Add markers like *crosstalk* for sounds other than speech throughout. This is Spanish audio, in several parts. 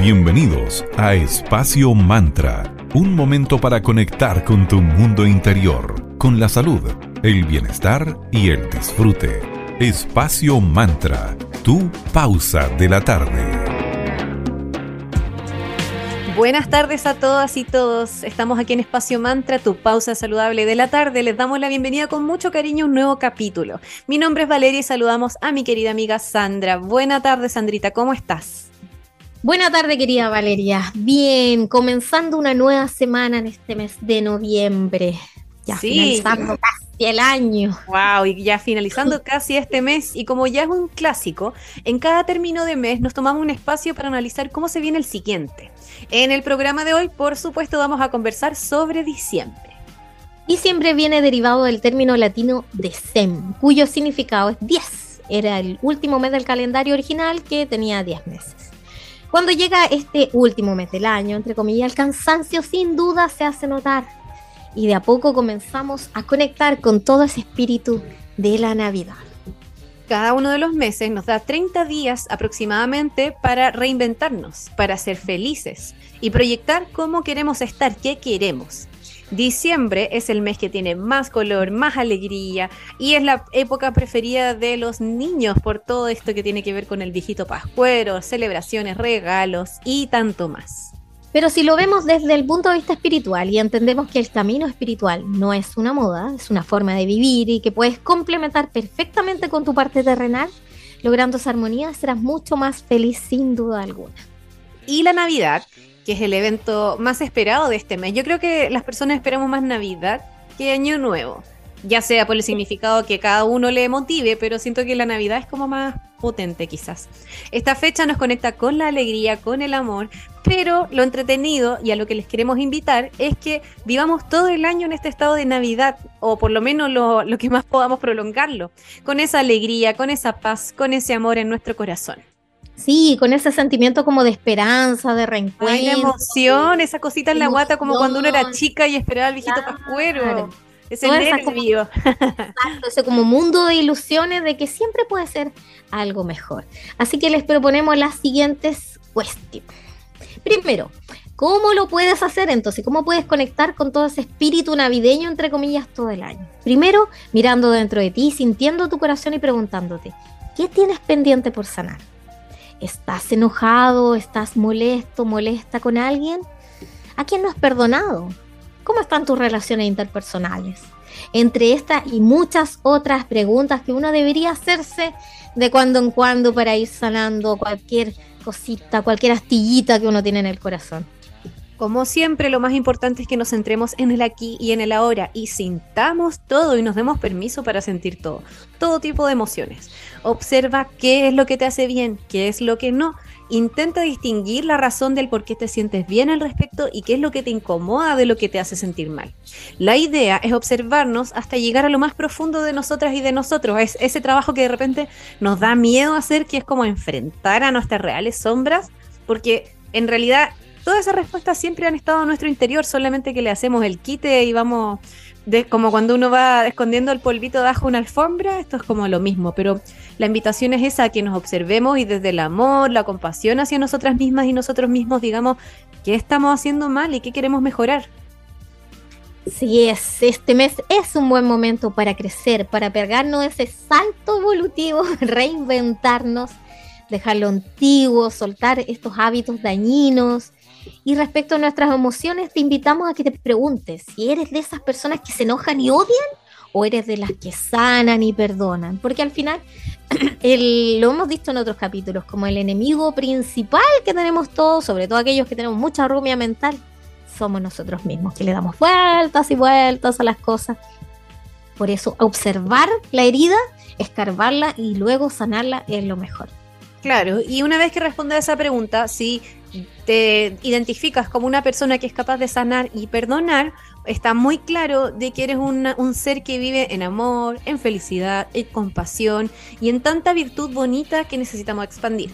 Bienvenidos a Espacio Mantra, un momento para conectar con tu mundo interior, con la salud, el bienestar y el disfrute. Espacio Mantra, tu pausa de la tarde. Buenas tardes a todas y todos. Estamos aquí en Espacio Mantra, tu pausa saludable de la tarde. Les damos la bienvenida con mucho cariño a un nuevo capítulo. Mi nombre es Valeria y saludamos a mi querida amiga Sandra. Buena tarde, Sandrita, ¿cómo estás? Buena tarde, querida Valeria. Bien, comenzando una nueva semana en este mes de noviembre. Ya finalizando casi el año. Wow, y ya finalizando *laughs* casi este mes. Y como ya es un clásico, en cada término de mes nos tomamos un espacio para analizar cómo se viene el siguiente. En el programa de hoy, por supuesto, vamos a conversar sobre diciembre. Diciembre viene derivado del término latino decem, cuyo significado es 10. Era el último mes del calendario original que tenía 10 meses. Cuando llega este último mes del año, entre comillas, el cansancio sin duda se hace notar y de a poco comenzamos a conectar con todo ese espíritu de la Navidad. Cada uno de los meses nos da 30 días aproximadamente para reinventarnos, para ser felices y proyectar cómo queremos estar, qué queremos. Diciembre es el mes que tiene más color, más alegría y es la época preferida de los niños por todo esto que tiene que ver con el viejito pascuero, celebraciones, regalos y tanto más. Pero si lo vemos desde el punto de vista espiritual y entendemos que el camino espiritual no es una moda, es una forma de vivir y que puedes complementar perfectamente con tu parte terrenal, logrando esa armonía serás mucho más feliz sin duda alguna. Y la Navidad que es el evento más esperado de este mes. Yo creo que las personas esperamos más Navidad que Año Nuevo, ya sea por el significado que cada uno le motive, pero siento que la Navidad es como más potente quizás. Esta fecha nos conecta con la alegría, con el amor, pero lo entretenido y a lo que les queremos invitar es que vivamos todo el año en este estado de Navidad, o por lo menos lo, lo que más podamos prolongarlo, con esa alegría, con esa paz, con ese amor en nuestro corazón. Sí, con ese sentimiento como de esperanza, de reencuentro. Ay, la emoción, esa cosita en la guata como cuando uno era chica y esperaba al viejito pascuero. Ese nervio. *laughs* Exacto, ese como mundo de ilusiones de que siempre puede ser algo mejor. Así que les proponemos las siguientes cuestiones. Primero, ¿cómo lo puedes hacer entonces? ¿Cómo puedes conectar con todo ese espíritu navideño, entre comillas, todo el año? Primero, mirando dentro de ti, sintiendo tu corazón y preguntándote, ¿qué tienes pendiente por sanar? ¿Estás enojado? ¿Estás molesto? ¿Molesta con alguien? ¿A quién no has perdonado? ¿Cómo están tus relaciones interpersonales? Entre estas y muchas otras preguntas que uno debería hacerse de cuando en cuando para ir sanando cualquier cosita, cualquier astillita que uno tiene en el corazón. Como siempre, lo más importante es que nos centremos en el aquí y en el ahora y sintamos todo y nos demos permiso para sentir todo, todo tipo de emociones. Observa qué es lo que te hace bien, qué es lo que no. Intenta distinguir la razón del por qué te sientes bien al respecto y qué es lo que te incomoda de lo que te hace sentir mal. La idea es observarnos hasta llegar a lo más profundo de nosotras y de nosotros. Es ese trabajo que de repente nos da miedo hacer, que es como enfrentar a nuestras reales sombras, porque en realidad todas esas respuestas siempre han estado en nuestro interior, solamente que le hacemos el quite y vamos, de, como cuando uno va escondiendo el polvito bajo una alfombra, esto es como lo mismo, pero la invitación es esa, que nos observemos y desde el amor, la compasión hacia nosotras mismas y nosotros mismos digamos qué estamos haciendo mal y qué queremos mejorar. Sí es, este mes es un buen momento para crecer, para pegarnos ese salto evolutivo, *laughs* reinventarnos, dejar lo antiguo, soltar estos hábitos dañinos, y respecto a nuestras emociones, te invitamos a que te preguntes si eres de esas personas que se enojan y odian o eres de las que sanan y perdonan. Porque al final, *clears throat* lo hemos visto en otros capítulos, como el enemigo principal que tenemos todos, sobre todo aquellos que tenemos mucha rumia mental, somos nosotros mismos, que le damos vueltas y vueltas a las cosas. Por eso, observar la herida, escarbarla y luego sanarla es lo mejor. Claro, y una vez que responda a esa pregunta, si te identificas como una persona que es capaz de sanar y perdonar, está muy claro de que eres un ser que vive en amor, en felicidad, en compasión y en tanta virtud bonita que necesitamos expandir.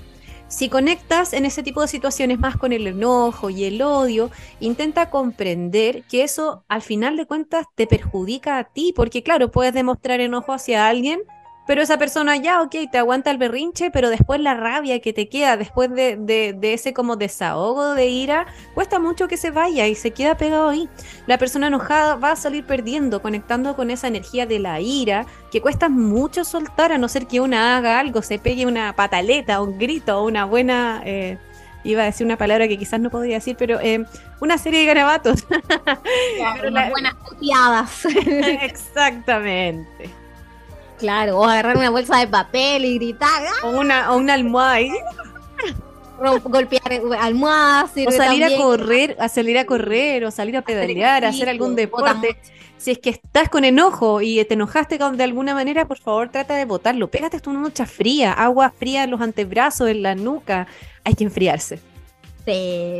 Si conectas en ese tipo de situaciones más con el enojo y el odio, intenta comprender que eso al final de cuentas te perjudica a ti, porque claro, puedes demostrar enojo hacia alguien, pero esa persona ya, ok, te aguanta el berrinche, pero después la rabia que te queda después de, de, ese como desahogo de ira, cuesta mucho que se vaya y se queda pegado ahí. La persona enojada va a salir perdiendo, conectando con esa energía de la ira, que cuesta mucho soltar, a no ser que una haga algo, se pegue una pataleta, un grito, una buena... Eh, iba a decir una palabra que quizás no podría decir, pero eh, una serie de garabatos. *laughs* buenas copiadas. *laughs* Exactamente. Claro, o agarrar una bolsa de papel y gritar. O una, o una almohada ahí. golpear eh, almohadas. O salir a correr, a salir a correr, o salir a pedalear, a hacer algún deporte. Si es que estás con enojo y te enojaste de alguna manera, por favor trata de botarlo. Pégate una noche fría, agua fría en los antebrazos, en la nuca. Hay que enfriarse.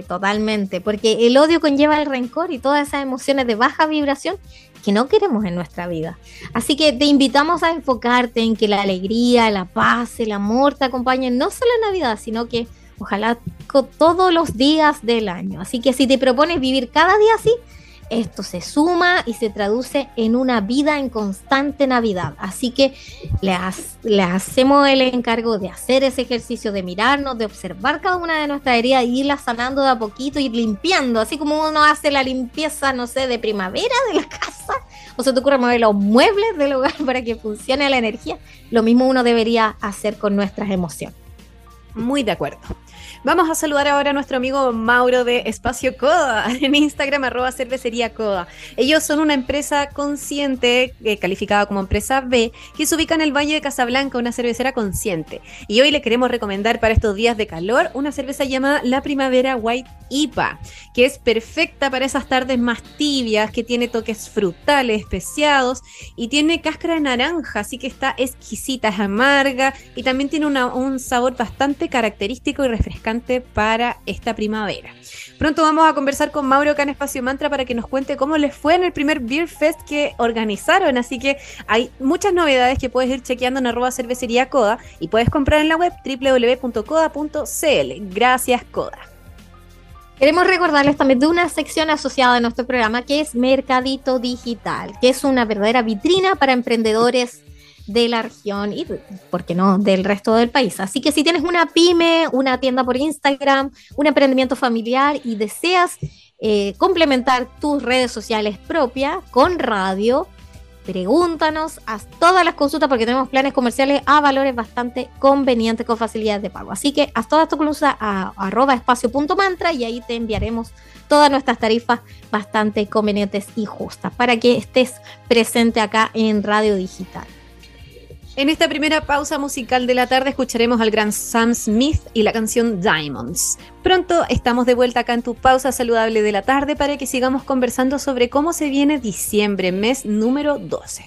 Totalmente, porque el odio conlleva el rencor y todas esas emociones de baja vibración que no queremos en nuestra vida. Así que te invitamos a enfocarte en que la alegría, la paz, el amor te acompañen no solo en Navidad, sino que ojalá todos los días del año. Así que si te propones vivir cada día así, esto se suma y se traduce en una vida en constante Navidad. Así que le, le, hacemos el encargo de hacer ese ejercicio, de mirarnos, de observar cada una de nuestras heridas e irlas sanando de a poquito, ir limpiando, así como uno hace la limpieza, no sé, de primavera de la casa, o se te ocurre mover los muebles del hogar para que funcione la energía. Lo mismo uno debería hacer con nuestras emociones. Muy de acuerdo. Vamos a saludar ahora a nuestro amigo Mauro de Espacio Coda *laughs* en Instagram, arroba cervecería Coda. Ellos son una empresa consciente, eh, calificada como empresa B, que se ubica en el Valle de Casablanca, una cervecera consciente. Y hoy le queremos recomendar para estos días de calor una cerveza llamada La Primavera White IPA, que es perfecta para esas tardes más tibias, que tiene toques frutales, especiados y tiene cáscara de naranja, así que está exquisita, es amarga y también tiene un sabor bastante característico y refrescante para esta primavera. Pronto vamos a conversar con Mauro acá en Espacio Mantra para que nos cuente cómo les fue en el primer Beer Fest que organizaron. Así que hay muchas novedades que puedes ir chequeando en arroba cervecería Coda y puedes comprar en la web www.coda.cl. Gracias, Coda. Queremos recordarles también de una sección asociada a nuestro programa que es Mercadito Digital, que es una verdadera vitrina para emprendedores de la región y, ¿por qué no?, del resto del país. Así que si tienes una pyme, una tienda por Instagram, un emprendimiento familiar y deseas eh, complementar tus redes sociales propias con radio, pregúntanos, haz todas las consultas porque tenemos planes comerciales a valores bastante convenientes con facilidades de pago. Así que haz todas tus consultas a, a arroba espacio.mantra y ahí te enviaremos todas nuestras tarifas bastante convenientes y justas para que estés presente acá en Radio Digital. En esta primera pausa musical de la tarde escucharemos al gran Sam Smith y la canción Diamonds. Pronto estamos de vuelta acá en tu pausa saludable de la tarde para que sigamos conversando sobre cómo se viene diciembre, mes número 12.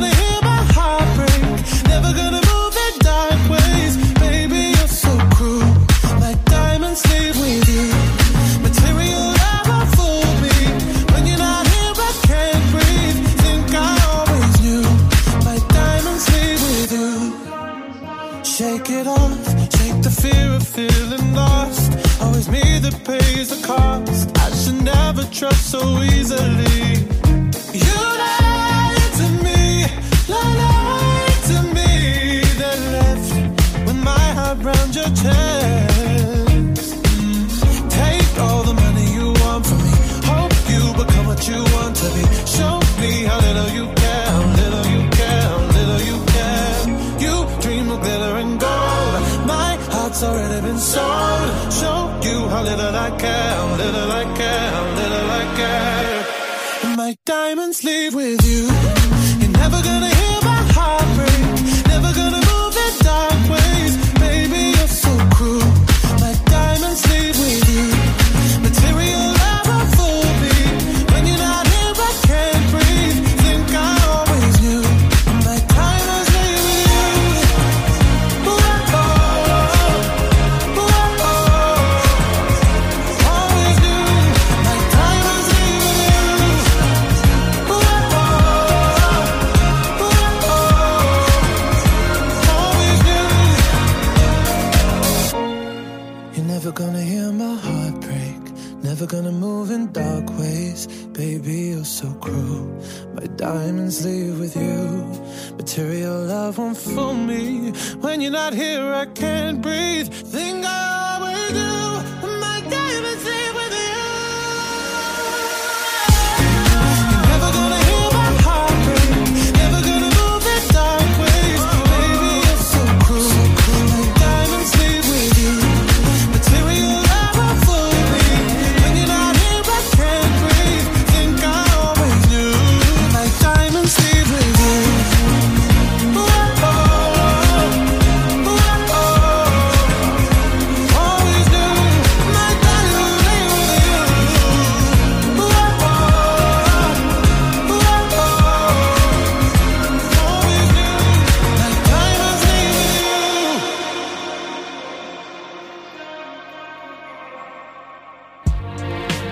trust so easily. You lied to me. Lied to me. Then left with my heart round your chest. Take all the money you want from me. Hope you become what you want to be. Show me how little you care, how little you care, how little you care. You dream of glitter and gold. My heart's already been sold. Show you how little I care. sleep with you.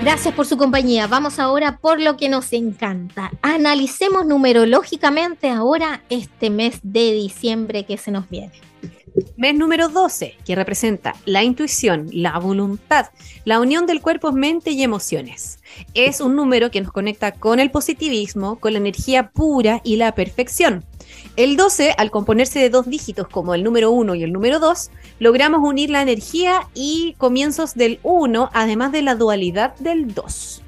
Gracias por su compañía. Vamos ahora por lo que nos encanta. Analicemos numerológicamente ahora este mes de diciembre que se nos viene. Mes número 12, que representa la intuición, la voluntad, la unión del cuerpo, mente y emociones. Es un número que nos conecta con el positivismo, con la energía pura y la perfección. El 12, al componerse de dos dígitos como el número 1 y el número 2, logramos unir la energía y comienzos del 1, además de la dualidad del 2.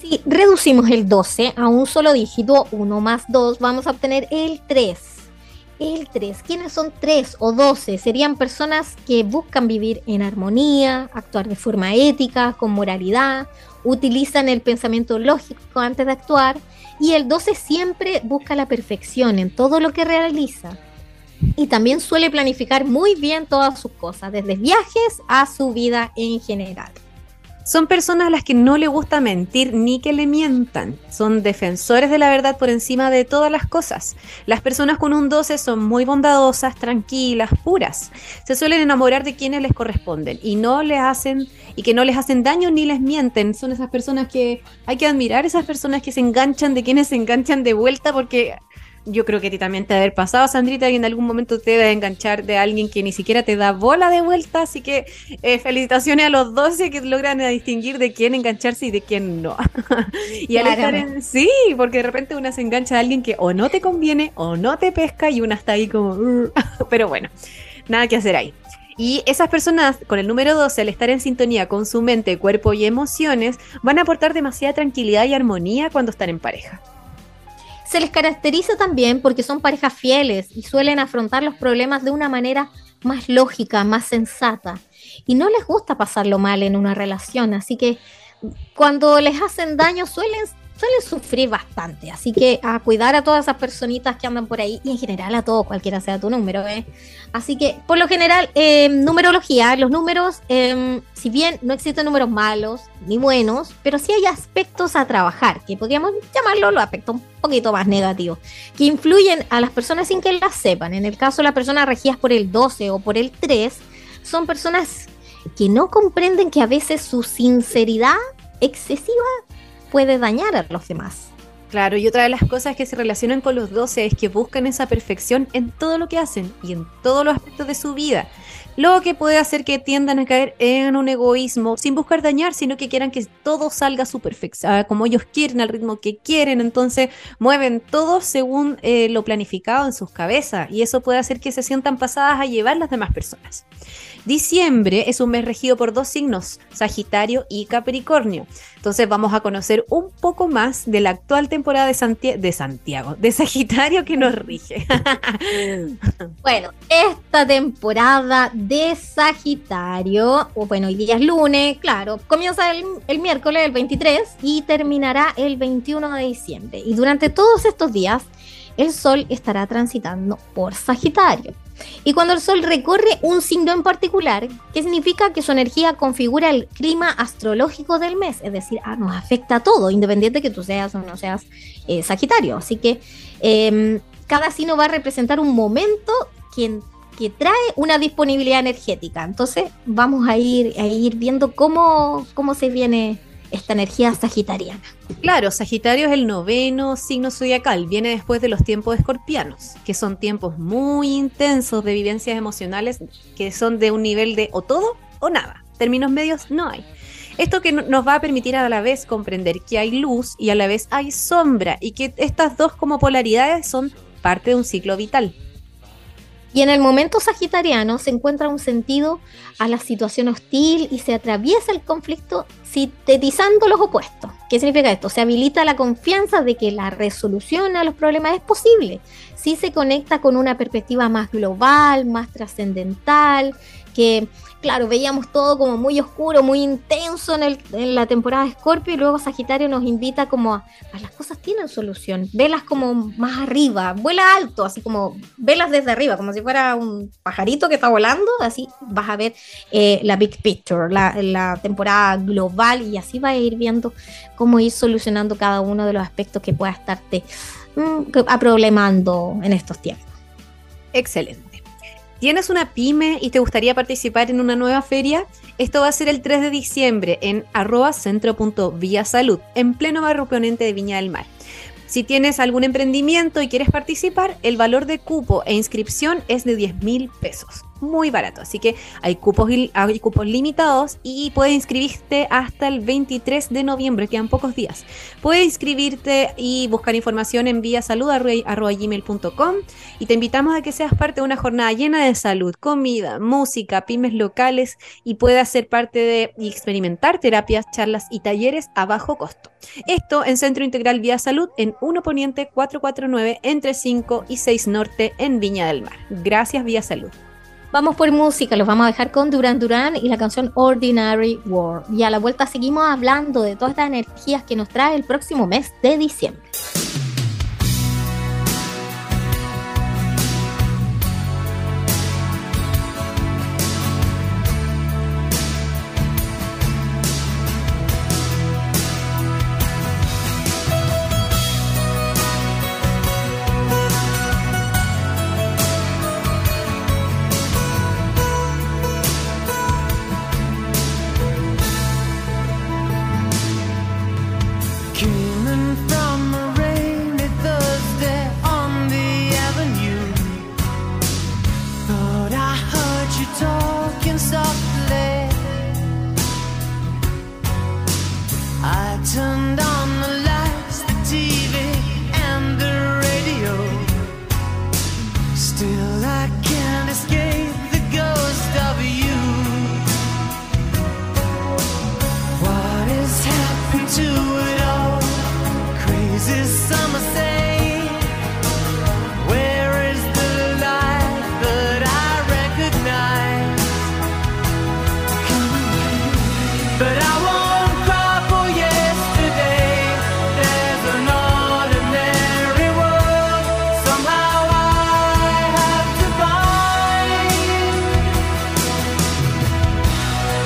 Si reducimos el 12 a un solo dígito, 1 más 2, vamos a obtener el 3. El 3. ¿Quiénes son 3 o 12? Serían personas que buscan vivir en armonía, actuar de forma ética, con moralidad, utilizan el pensamiento lógico antes de actuar y el 12 siempre busca la perfección en todo lo que realiza. Y también suele planificar muy bien todas sus cosas, desde viajes a su vida en general. Son personas a las que no le gusta mentir ni que le mientan. Son defensores de la verdad por encima de todas las cosas. Las personas con un 12 son muy bondadosas, tranquilas, puras. Se suelen enamorar de quienes les corresponden y no les hacen y que no les hacen daño ni les mienten. Son esas personas que hay que admirar, esas personas que se enganchan de quienes se enganchan de vuelta porque yo creo que a ti también te haber pasado, Sandrita, que en algún momento te debe enganchar de alguien que ni siquiera te da bola de vuelta. Así que eh, felicitaciones a los 12 que logran eh, distinguir de quién engancharse y de quién no. *laughs* y al estar en. Sí, porque de repente una se engancha a alguien que o no te conviene o no te pesca y una está ahí como. *laughs* Pero bueno, nada que hacer ahí. Y esas personas con el número 12, al estar en sintonía con su mente, cuerpo y emociones, van a aportar demasiada tranquilidad y armonía cuando están en pareja. Se les caracteriza también porque son parejas fieles y suelen afrontar los problemas de una manera más lógica, más sensata. Y no les gusta pasarlo mal en una relación, así que cuando les hacen daño suelen, suelen sufrir bastante. Así que a cuidar a todas esas personitas que andan por ahí y en general a todos, cualquiera sea tu número. ¿eh? Así que por lo general, eh, numerología, los números, eh, si bien no existen números malos ni buenos, pero sí hay aspectos a trabajar, que podríamos llamarlo los aspectos un poquito más negativos, que influyen a las personas sin que las sepan. En el caso de las personas regidas por el 12 o por el 3, son personas que no comprenden que a veces su sinceridad excesiva puede dañar a los demás. Claro, y otra de las cosas que se relacionan con los 12 es que buscan esa perfección en todo lo que hacen y en todos los aspectos de su vida. Lo que puede hacer que tiendan a caer en un egoísmo sin buscar dañar, sino que quieran que todo salga su perfección, como ellos quieren, al ritmo que quieren. Entonces mueven todo según eh, lo planificado en sus cabezas y eso puede hacer que se sientan pasadas a llevar las demás personas. Diciembre es un mes regido por dos signos, Sagitario y Capricornio. Entonces vamos a conocer un poco más de la actual temporada de, Santi- de Santiago, de Sagitario que nos rige. *laughs* Bueno, esta temporada de Sagitario. O bueno, hoy día es lunes, claro. Comienza el, el miércoles, el 23, y terminará el 21 de diciembre. Y durante todos estos días, el Sol estará transitando por Sagitario. Y cuando el Sol recorre un signo en particular, ¿qué significa que su energía configura el clima astrológico del mes? Es decir, ah, nos afecta a todo, independiente de que tú seas o no seas eh, Sagitario. Así que eh, cada signo va a representar un momento que, que, trae una disponibilidad energética. Entonces vamos a ir, a ir viendo cómo, cómo se viene esta energía sagitariana. Claro, Sagitario es el noveno signo zodiacal, viene después de los tiempos escorpianos, que son tiempos muy intensos de vivencias emocionales que son de un nivel de o todo o nada. Términos medios no hay. Esto que nos va a permitir a la vez comprender que hay luz y a la vez hay sombra y que estas dos como polaridades son parte de un ciclo vital. Y en el momento sagitariano se encuentra un sentido a la situación hostil y se atraviesa el conflicto sintetizando los opuestos. ¿Qué significa esto? Se habilita la confianza de que la resolución a los problemas es posible. Si se conecta con una perspectiva más global, más trascendental, que claro, veíamos todo como muy oscuro, muy intenso en, el, la temporada de Scorpio y luego Sagitario nos invita como a, a, las cosas tienen solución, velas como más arriba, vuela alto, así como velas desde arriba, como si fuera un pajarito que está volando, así vas a ver eh, la big picture, la temporada global y así vas a ir viendo cómo ir solucionando cada uno de los aspectos que pueda estarte mmm, aproblemando en estos tiempos. Excelente. ¿Tienes una pyme y te gustaría participar en una nueva feria? Esto va a ser el 3 de diciembre en arroba centro.viasalud, en pleno barrio Ponente de Viña del Mar. Si tienes algún emprendimiento y quieres participar, el valor de cupo e inscripción es de 10 mil pesos muy barato. Así que hay cupos, hay cupos limitados y puedes inscribirte hasta el 23 de noviembre, quedan pocos días. Puedes inscribirte y buscar información en vía salud gmail.com y te invitamos a que seas parte de una jornada llena de salud, comida, música, pymes locales y puedas ser parte de y experimentar terapias, charlas y talleres a bajo costo. Esto en Centro Integral Vía Salud en 1 Poniente 449 entre 5 y 6 Norte en Viña del Mar. Gracias Vía Salud. Vamos por música, los vamos a dejar con Duran Duran y la canción Ordinary World. Y a la vuelta seguimos hablando de todas estas energías que nos trae el próximo mes de diciembre.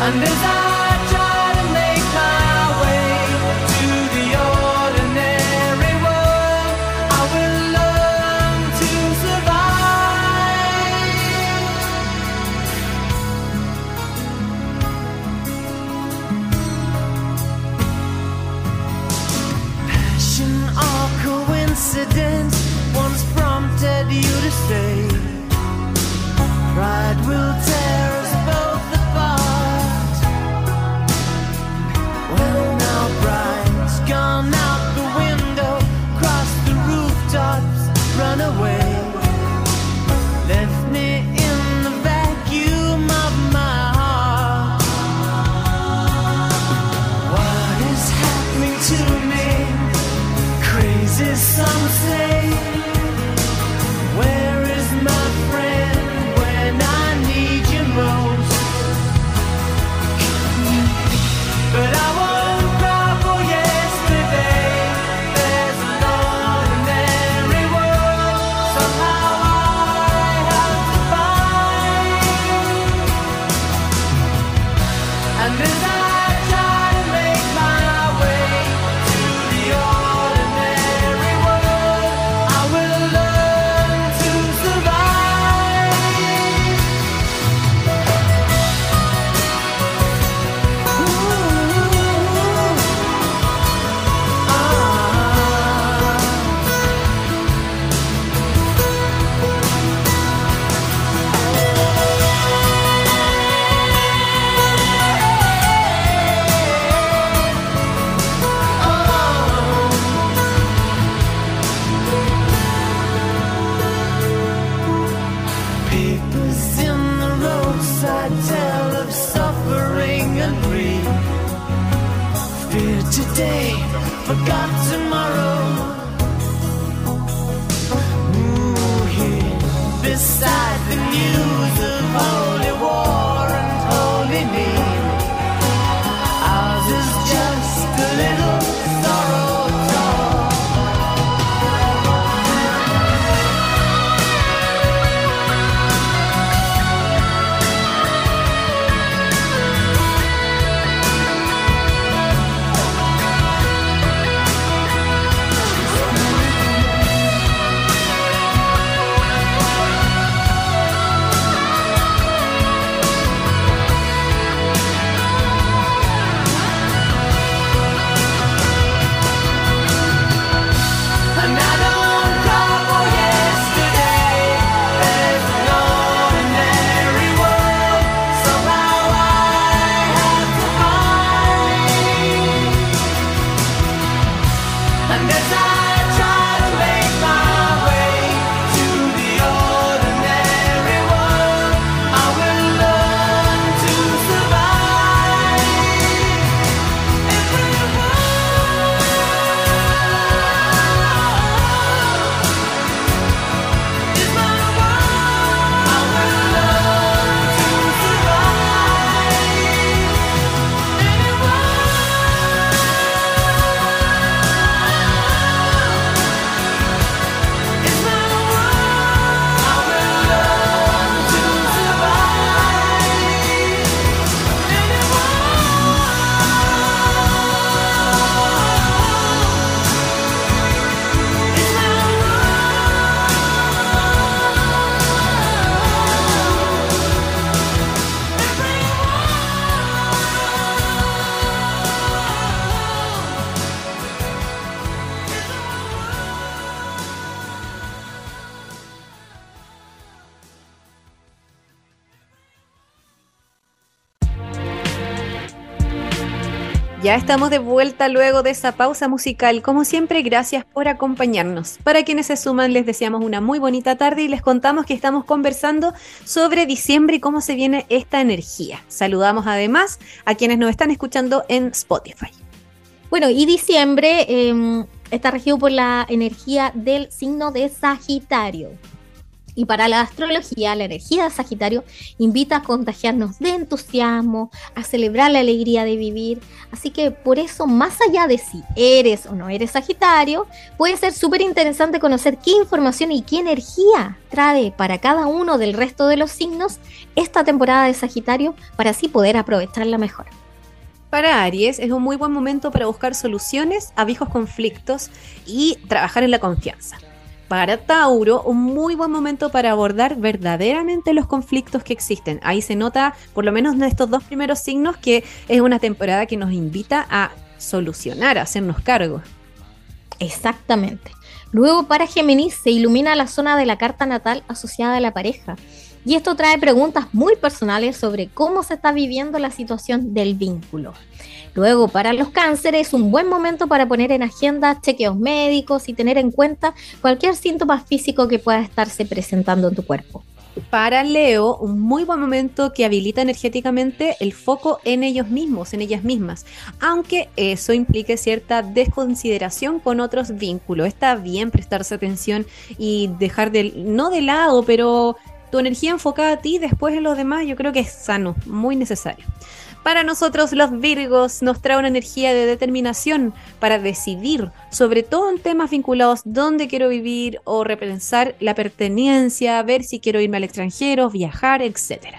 undesirable. Estamos de vuelta luego de esa pausa musical. Como siempre, gracias por acompañarnos. Para quienes se suman, les deseamos una muy bonita tarde y les contamos que estamos conversando sobre diciembre y cómo se viene esta energía. Saludamos además a quienes nos están escuchando en Spotify. Bueno, y diciembre eh, está regido por la energía del signo de Sagitario. Y para la astrología, la energía de Sagitario invita a contagiarnos de entusiasmo, a celebrar la alegría de vivir. Así que por eso, más allá de si eres o no eres Sagitario, puede ser súper interesante conocer qué información y qué energía trae para cada uno del resto de los signos esta temporada de Sagitario para así poder aprovecharla mejor. Para Aries es un muy buen momento para buscar soluciones a viejos conflictos y trabajar en la confianza. Para Tauro, un muy buen momento para abordar verdaderamente los conflictos que existen. Ahí se nota, por lo menos en estos dos primeros signos, que es una temporada que nos invita a solucionar, a hacernos cargo. Exactamente. Luego para Géminis se ilumina la zona de la carta natal asociada a la pareja. Y esto trae preguntas muy personales sobre cómo se está viviendo la situación del vínculo. Luego, para los cánceres, es un buen momento para poner en agenda chequeos médicos y tener en cuenta cualquier síntoma físico que pueda estarse presentando en tu cuerpo. Para Leo, un muy buen momento que habilita energéticamente el foco en ellos mismos, en ellas mismas, aunque eso implique cierta desconsideración con otros vínculos. Está bien prestarse atención y dejar de, no de lado, pero tu energía enfocada a ti, después en los demás, yo creo que es sano, muy necesario. Para nosotros los Virgos nos trae una energía de determinación para decidir, sobre todo en temas vinculados dónde quiero vivir o repensar la pertenencia, ver si quiero irme al extranjero, viajar, etc.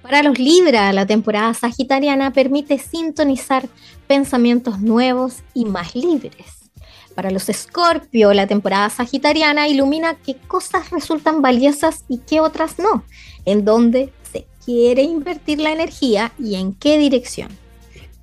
Para los Libra, la temporada sagitariana permite sintonizar pensamientos nuevos y más libres. Para los Escorpio, la temporada sagitariana ilumina qué cosas resultan valiosas y qué otras no, en dónde se quiere invertir la energía y en qué dirección.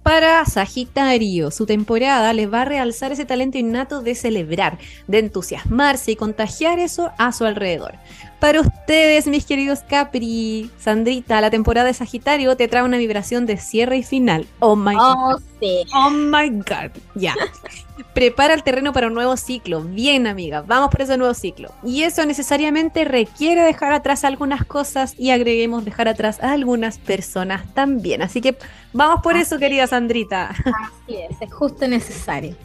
Para Sagitario, su temporada les va a realzar ese talento innato de celebrar, de entusiasmarse y contagiar eso a su alrededor. Para ustedes, mis queridos Capri, Sandrita, la temporada de Sagitario te trae una vibración de cierre y final. Oh my god. sí. Oh my god. Ya. *laughs* Prepara el terreno para un nuevo ciclo. Bien, amiga, vamos por ese nuevo ciclo. Y eso necesariamente requiere dejar atrás algunas cosas y agreguemos dejar atrás a algunas personas también. Así que vamos por eso, querida Sandrita. *laughs* Así es, es justo necesario.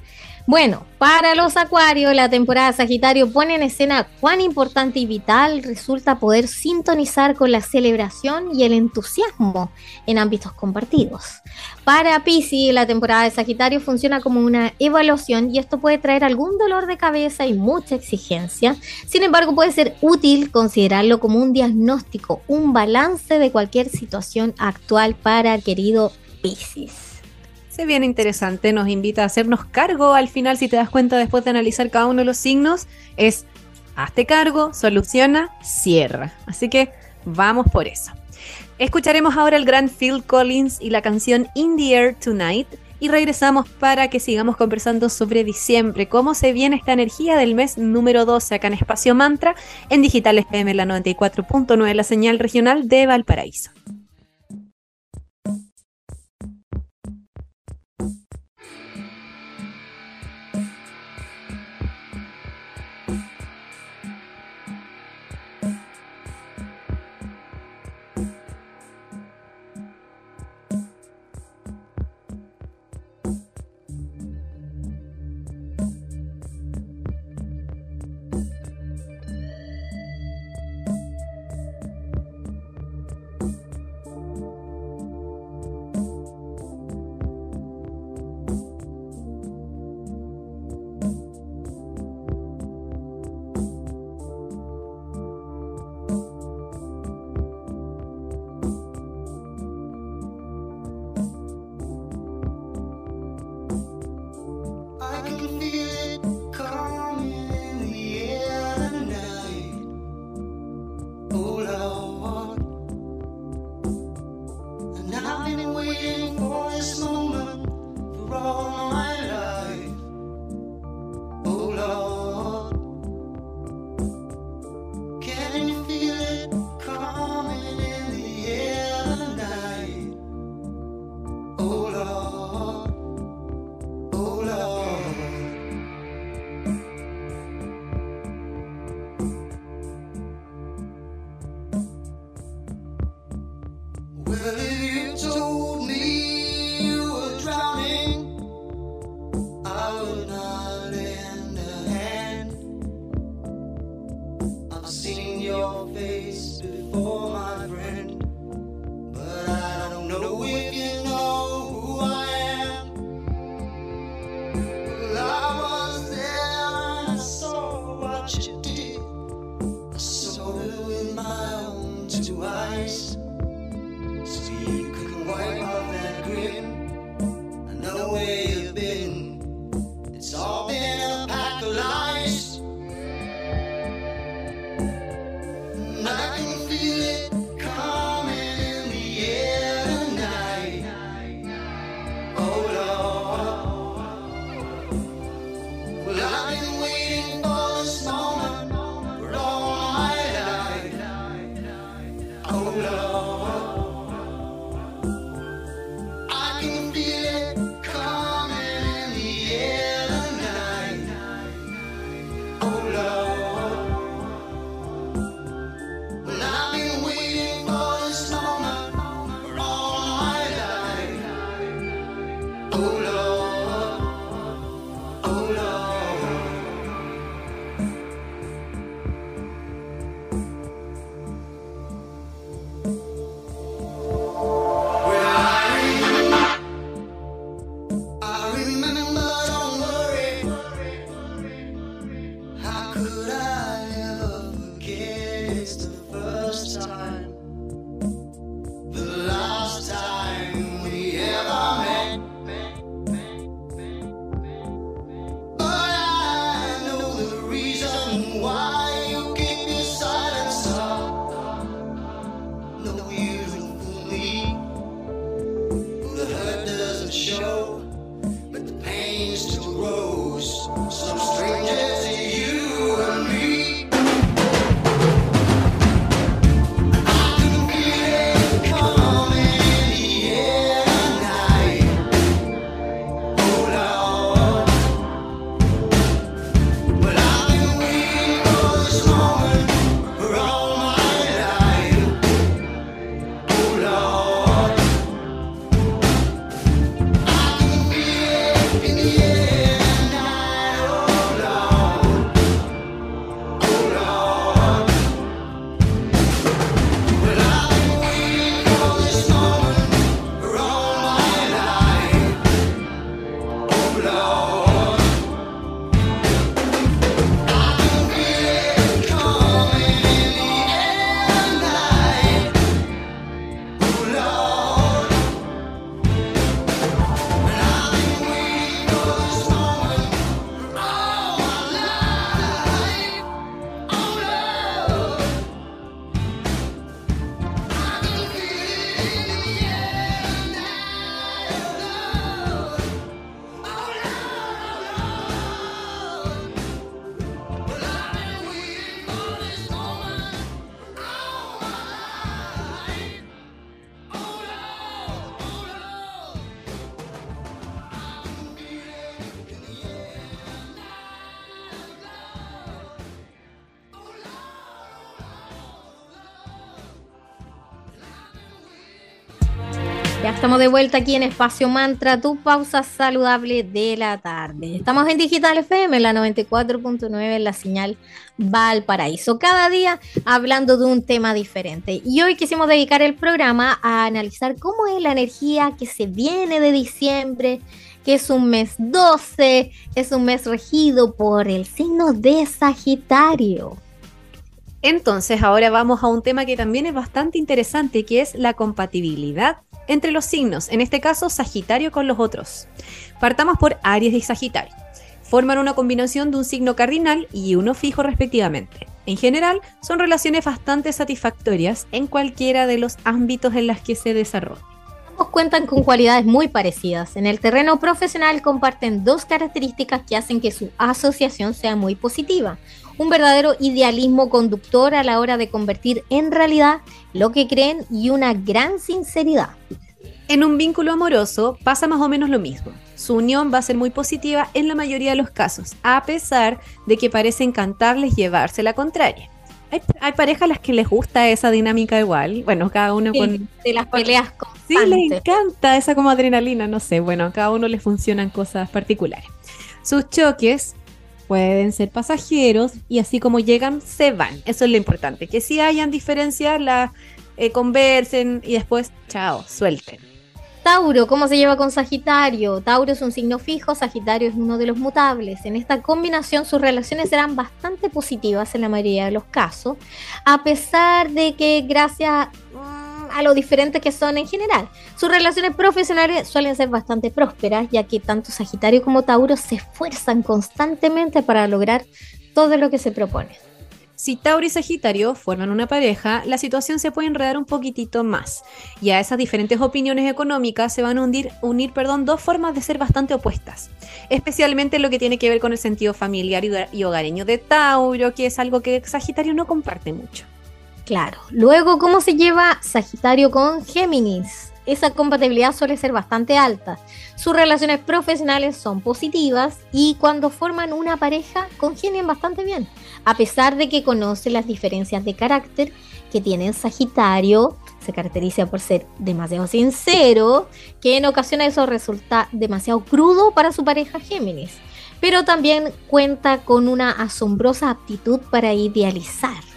Bueno, para los acuarios, la temporada de Sagitario pone en escena cuán importante y vital resulta poder sintonizar con la celebración y el entusiasmo en ámbitos compartidos. Para Pisces, la temporada de Sagitario funciona como una evaluación y esto puede traer algún dolor de cabeza y mucha exigencia. Sin embargo, puede ser útil considerarlo como un diagnóstico, un balance de cualquier situación actual para el querido Pisces. Se viene interesante, nos invita a hacernos cargo al final, si te das cuenta después de analizar cada uno de los signos, es hazte cargo, soluciona, cierra. Así que vamos por eso. Escucharemos ahora el gran Phil Collins y la canción In the Air Tonight y regresamos para que sigamos conversando sobre diciembre, cómo se viene esta energía del mes número 12 acá en Espacio Mantra, en Digital FM la 94.9, la señal regional de Valparaíso. seems to rose. Some Ya estamos de vuelta aquí en Espacio Mantra, tu pausa saludable de la tarde. Estamos en Digital FM, en la 94.9, en la señal Valparaíso. Cada día hablando de un tema diferente. Y hoy quisimos dedicar el programa a analizar cómo es la energía que se viene de diciembre, que es un mes 12, es un mes regido por el signo de Sagitario. Entonces, ahora vamos a un tema que también es bastante interesante, que es la compatibilidad entre los signos, en este caso Sagitario con los otros. Partamos por Aries y Sagitario. Forman una combinación de un signo cardinal y uno fijo respectivamente. En general, son relaciones bastante satisfactorias en cualquiera de los ámbitos en los que se desarrollan. Ambos cuentan con cualidades muy parecidas. En el terreno profesional comparten dos características que hacen que su asociación sea muy positiva. Un verdadero idealismo conductor a la hora de convertir en realidad lo que creen y una gran sinceridad. En un vínculo amoroso pasa más o menos lo mismo. Su unión va a ser muy positiva en la mayoría de los casos, a pesar de que parece encantarles llevarse la contraria. Hay, hay parejas a las que les gusta esa dinámica igual. Bueno, cada uno Sí, con... de las peleas Sí, les constantes. encanta esa como adrenalina, no sé. Bueno, a cada uno le funcionan cosas particulares. Sus choques pueden ser pasajeros y así como llegan, se van. Eso es lo importante. Que si hayan diferencias, las eh, conversen y después, chao, suelten. Tauro, ¿cómo se lleva con Sagitario? Tauro es un signo fijo, Sagitario es uno de los mutables. En esta combinación sus relaciones serán bastante positivas en la mayoría de los casos, a pesar de que gracias a lo diferentes que son en general, sus relaciones profesionales suelen ser bastante prósperas, ya que tanto Sagitario como Tauro se esfuerzan constantemente para lograr todo lo que se propone. Si Tauro y Sagitario forman una pareja, la situación se puede enredar un poquitito más. Y a esas diferentes opiniones económicas se van a unir, unir perdón, dos formas de ser bastante opuestas. Especialmente en lo que tiene que ver con el sentido familiar y hogareño de Tauro, que es algo que Sagitario no comparte mucho. Claro. Luego, ¿cómo se lleva Sagitario con Géminis? Esa compatibilidad suele ser bastante alta. Sus relaciones profesionales son positivas y cuando forman una pareja congenian bastante bien, a pesar de que conoce las diferencias de carácter que tiene Sagitario. Se caracteriza por ser demasiado sincero, que en ocasiones eso resulta demasiado crudo para su pareja Géminis. Pero también cuenta con una asombrosa aptitud para idealizar.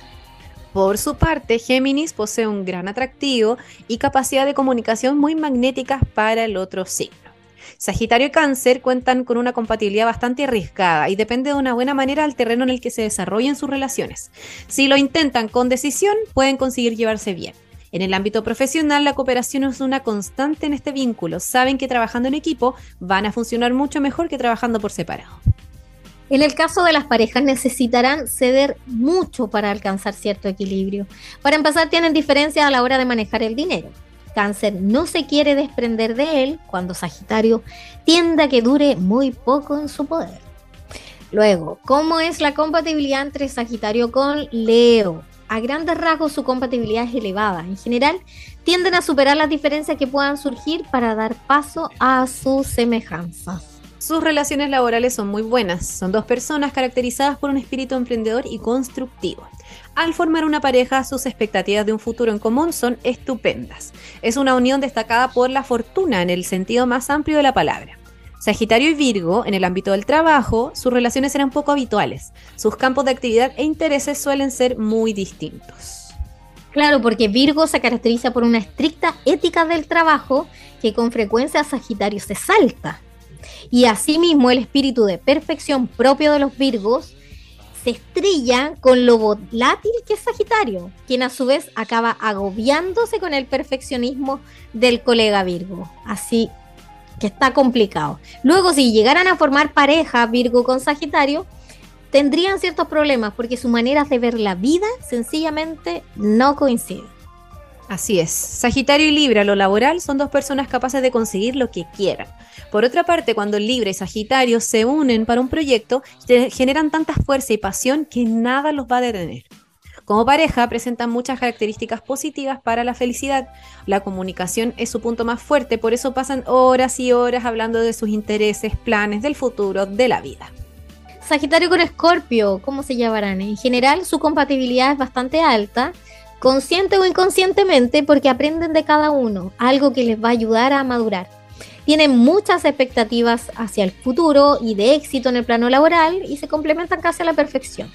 Por su parte, Géminis posee un gran atractivo y capacidad de comunicación muy magnéticas para el otro signo. Sagitario y Cáncer cuentan con una compatibilidad bastante arriesgada y depende de una buena manera del terreno en el que se desarrollen sus relaciones. Si lo intentan con decisión, pueden conseguir llevarse bien. En el ámbito profesional, la cooperación es una constante en este vínculo. Saben que trabajando en equipo van a funcionar mucho mejor que trabajando por separado. En el caso de las parejas necesitarán ceder mucho para alcanzar cierto equilibrio. Para empezar, tienen diferencias a la hora de manejar el dinero. Cáncer no se quiere desprender de él cuando Sagitario tiende a que dure muy poco en su poder. Luego, ¿cómo es la compatibilidad entre Sagitario con Leo? A grandes rasgos su compatibilidad es elevada. En general, tienden a superar las diferencias que puedan surgir para dar paso a sus semejanzas. Sus relaciones laborales son muy buenas. Son dos personas caracterizadas por un espíritu emprendedor y constructivo. Al formar una pareja, sus expectativas de un futuro en común son estupendas. Es una unión destacada por la fortuna en el sentido más amplio de la palabra. Sagitario y Virgo, en el ámbito del trabajo, sus relaciones eran poco habituales. Sus campos de actividad e intereses suelen ser muy distintos. Claro, porque Virgo se caracteriza por una estricta ética del trabajo que con frecuencia Sagitario se salta. Y asimismo el espíritu de perfección propio de los Virgos se estrella con lo volátil que es Sagitario, quien a su vez acaba agobiándose con el perfeccionismo del colega Virgo. Así que está complicado. Luego, si llegaran a formar pareja Virgo con Sagitario, tendrían ciertos problemas porque sus maneras de ver la vida sencillamente no coinciden. Así es, Sagitario y Libra, lo laboral, son dos personas capaces de conseguir lo que quieran. Por otra parte, cuando Libra y Sagitario se unen para un proyecto, generan tanta fuerza y pasión que nada los va a detener. Como pareja, presentan muchas características positivas para la felicidad. La comunicación es su punto más fuerte, por eso pasan horas y horas hablando de sus intereses, planes, del futuro, de la vida. Sagitario con Escorpio, ¿cómo se llevarán? En general, su compatibilidad es bastante alta. Consciente o inconscientemente, porque aprenden de cada uno, algo que les va a ayudar a madurar. Tienen muchas expectativas hacia el futuro y de éxito en el plano laboral y se complementan casi a la perfección.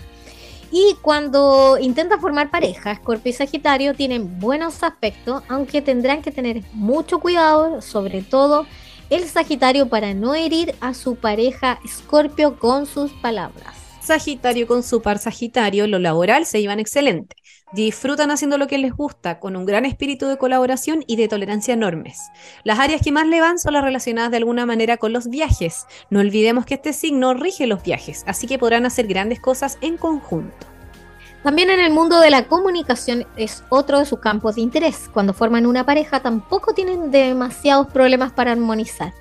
Y cuando intentan formar pareja, Escorpio y Sagitario tienen buenos aspectos, aunque tendrán que tener mucho cuidado, sobre todo el Sagitario, para no herir a su pareja Escorpio con sus palabras. Sagitario con su par Sagitario, lo laboral se llevan excelente. Disfrutan haciendo lo que les gusta, con un gran espíritu de colaboración y de tolerancia enormes. Las áreas que más le van son las relacionadas de alguna manera con los viajes. No olvidemos que este signo rige los viajes, así que podrán hacer grandes cosas en conjunto. También en el mundo de la comunicación es otro de sus campos de interés. Cuando forman una pareja tampoco tienen demasiados problemas para armonizar.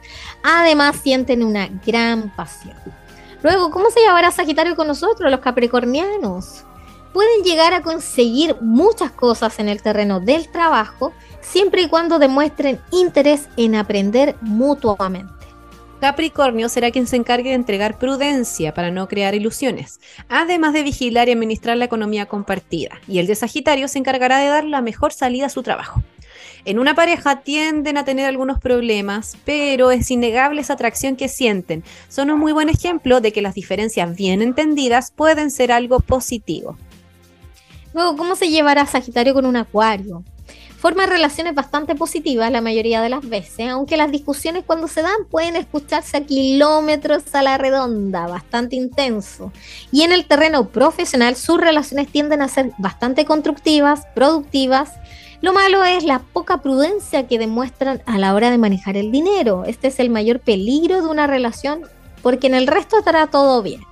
Además sienten una gran pasión. Luego, ¿cómo se llevará Sagitario con nosotros, los capricornianos? Pueden llegar a conseguir muchas cosas en el terreno del trabajo siempre y cuando demuestren interés en aprender mutuamente. Capricornio será quien se encargue de entregar prudencia para no crear ilusiones, además de vigilar y administrar la economía compartida, y el de Sagitario se encargará de dar la mejor salida a su trabajo. En una pareja tienden a tener algunos problemas, pero es innegable esa atracción que sienten. Son un muy buen ejemplo de que las diferencias bien entendidas pueden ser algo positivo. Luego, ¿cómo se llevará Sagitario con un Acuario? Forma relaciones bastante positivas la mayoría de las veces, aunque las discusiones cuando se dan pueden escucharse a kilómetros a la redonda, bastante intenso. Y en el terreno profesional sus relaciones tienden a ser bastante constructivas, productivas. Lo malo es la poca prudencia que demuestran a la hora de manejar el dinero. Este es el mayor peligro de una relación porque en el resto estará todo bien.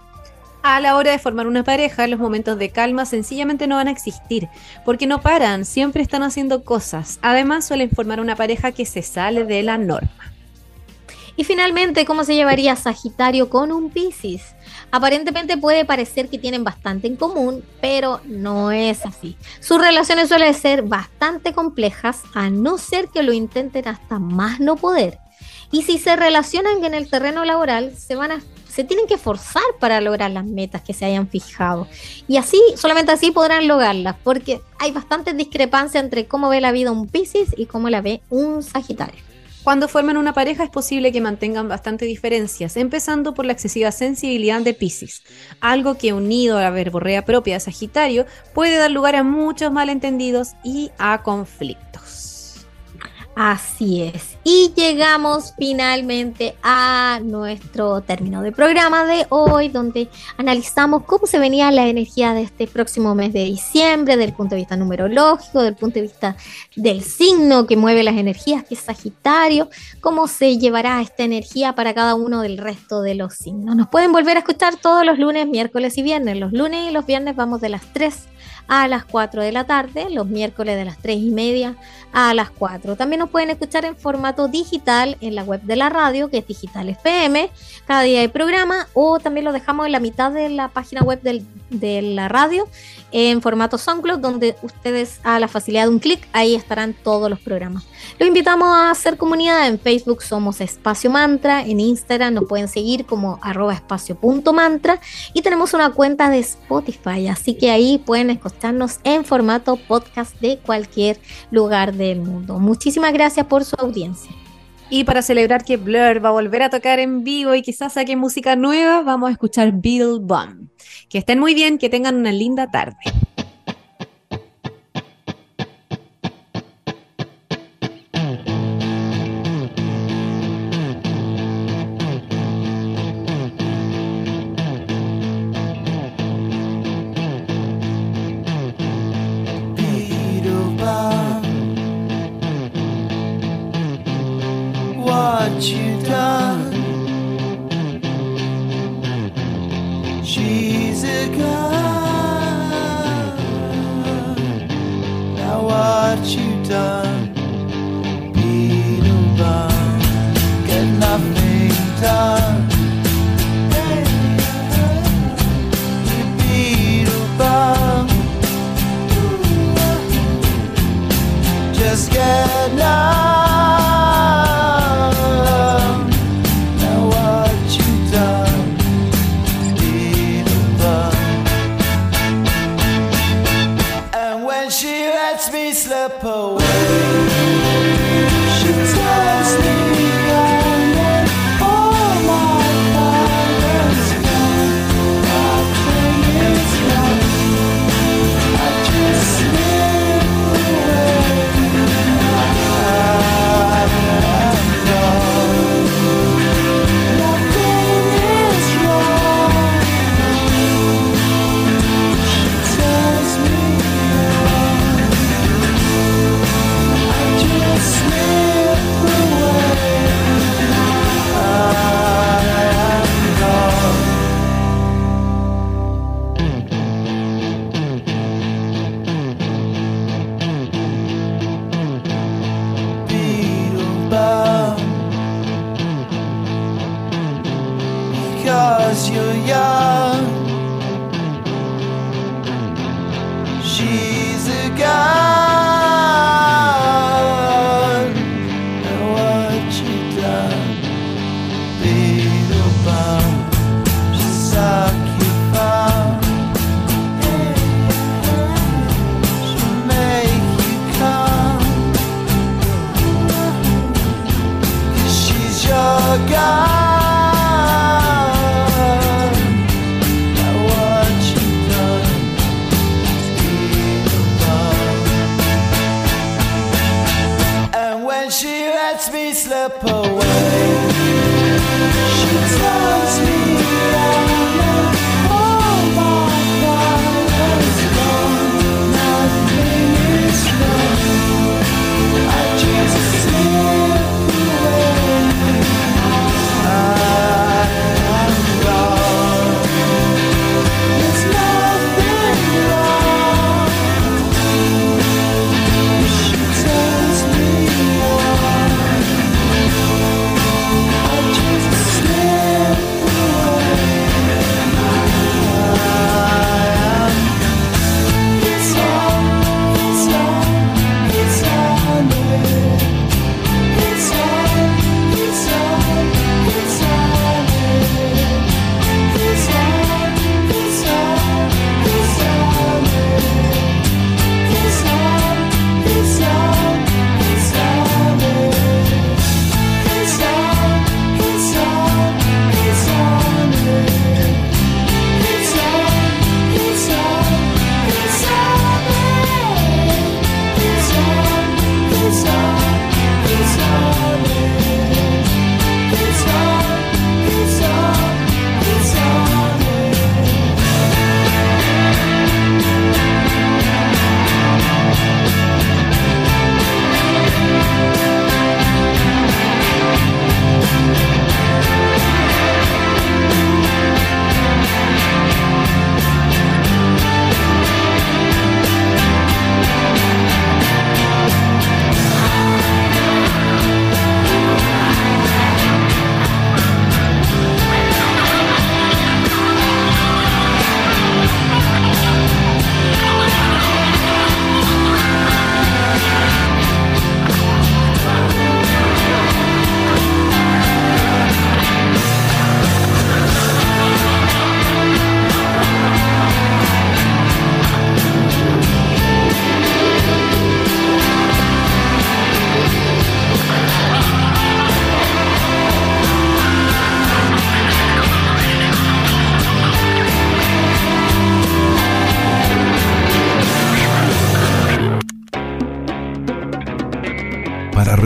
A la hora de formar una pareja, los momentos de calma sencillamente no van a existir, porque no paran, siempre están haciendo cosas. Además, suelen formar una pareja que se sale de la norma. Y finalmente, ¿cómo se llevaría Sagitario con un Piscis? Aparentemente puede parecer que tienen bastante en común, pero no es así. Sus relaciones suelen ser bastante complejas, a no ser que lo intenten hasta más no poder. Y si se relacionan en el terreno laboral, se van a se tienen que forzar para lograr las metas que se hayan fijado. Y así, solamente así podrán lograrlas, porque hay bastante discrepancia entre cómo ve la vida un Pisces y cómo la ve un Sagitario. Cuando forman una pareja es posible que mantengan bastante diferencias, empezando por la excesiva sensibilidad de Pisces, algo que unido a la verborrea propia de Sagitario puede dar lugar a muchos malentendidos y a conflictos. Así es. Y llegamos finalmente a nuestro término de programa de hoy, donde analizamos cómo se venía la energía de este próximo mes de diciembre, desde el punto de vista numerológico, desde el punto de vista del signo que mueve las energías, que es Sagitario, cómo se llevará esta energía para cada uno del resto de los signos. Nos pueden volver a escuchar todos los lunes, miércoles y viernes. Los lunes y los viernes vamos de las 3 a las 4 de la tarde, los miércoles de las 3 y media a las 4. También nos pueden escuchar en formato digital en la web de la radio, que es Digital FM. Cada día hay programa, o también lo dejamos en la mitad de la página web de la radio, en formato SoundCloud, donde ustedes a la facilidad de un clic, ahí estarán todos los programas. Los invitamos a hacer comunidad en Facebook, somos Espacio Mantra, en Instagram nos pueden seguir como arroba espacio.mantra y tenemos una cuenta de Spotify, así que ahí pueden en formato podcast de cualquier lugar del mundo. Muchísimas gracias por su audiencia. Y para celebrar que Blur va a volver a tocar en vivo y quizás saque música nueva, vamos a escuchar Bill Bum. Que estén muy bien, que tengan una linda tarde. slip away.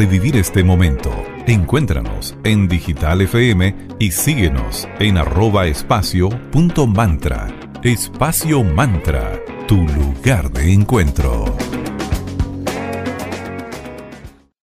revivir este momento. Encuéntranos en Digital FM y síguenos en arroba espacio punto mantra. Espacio Mantra, tu lugar de encuentro.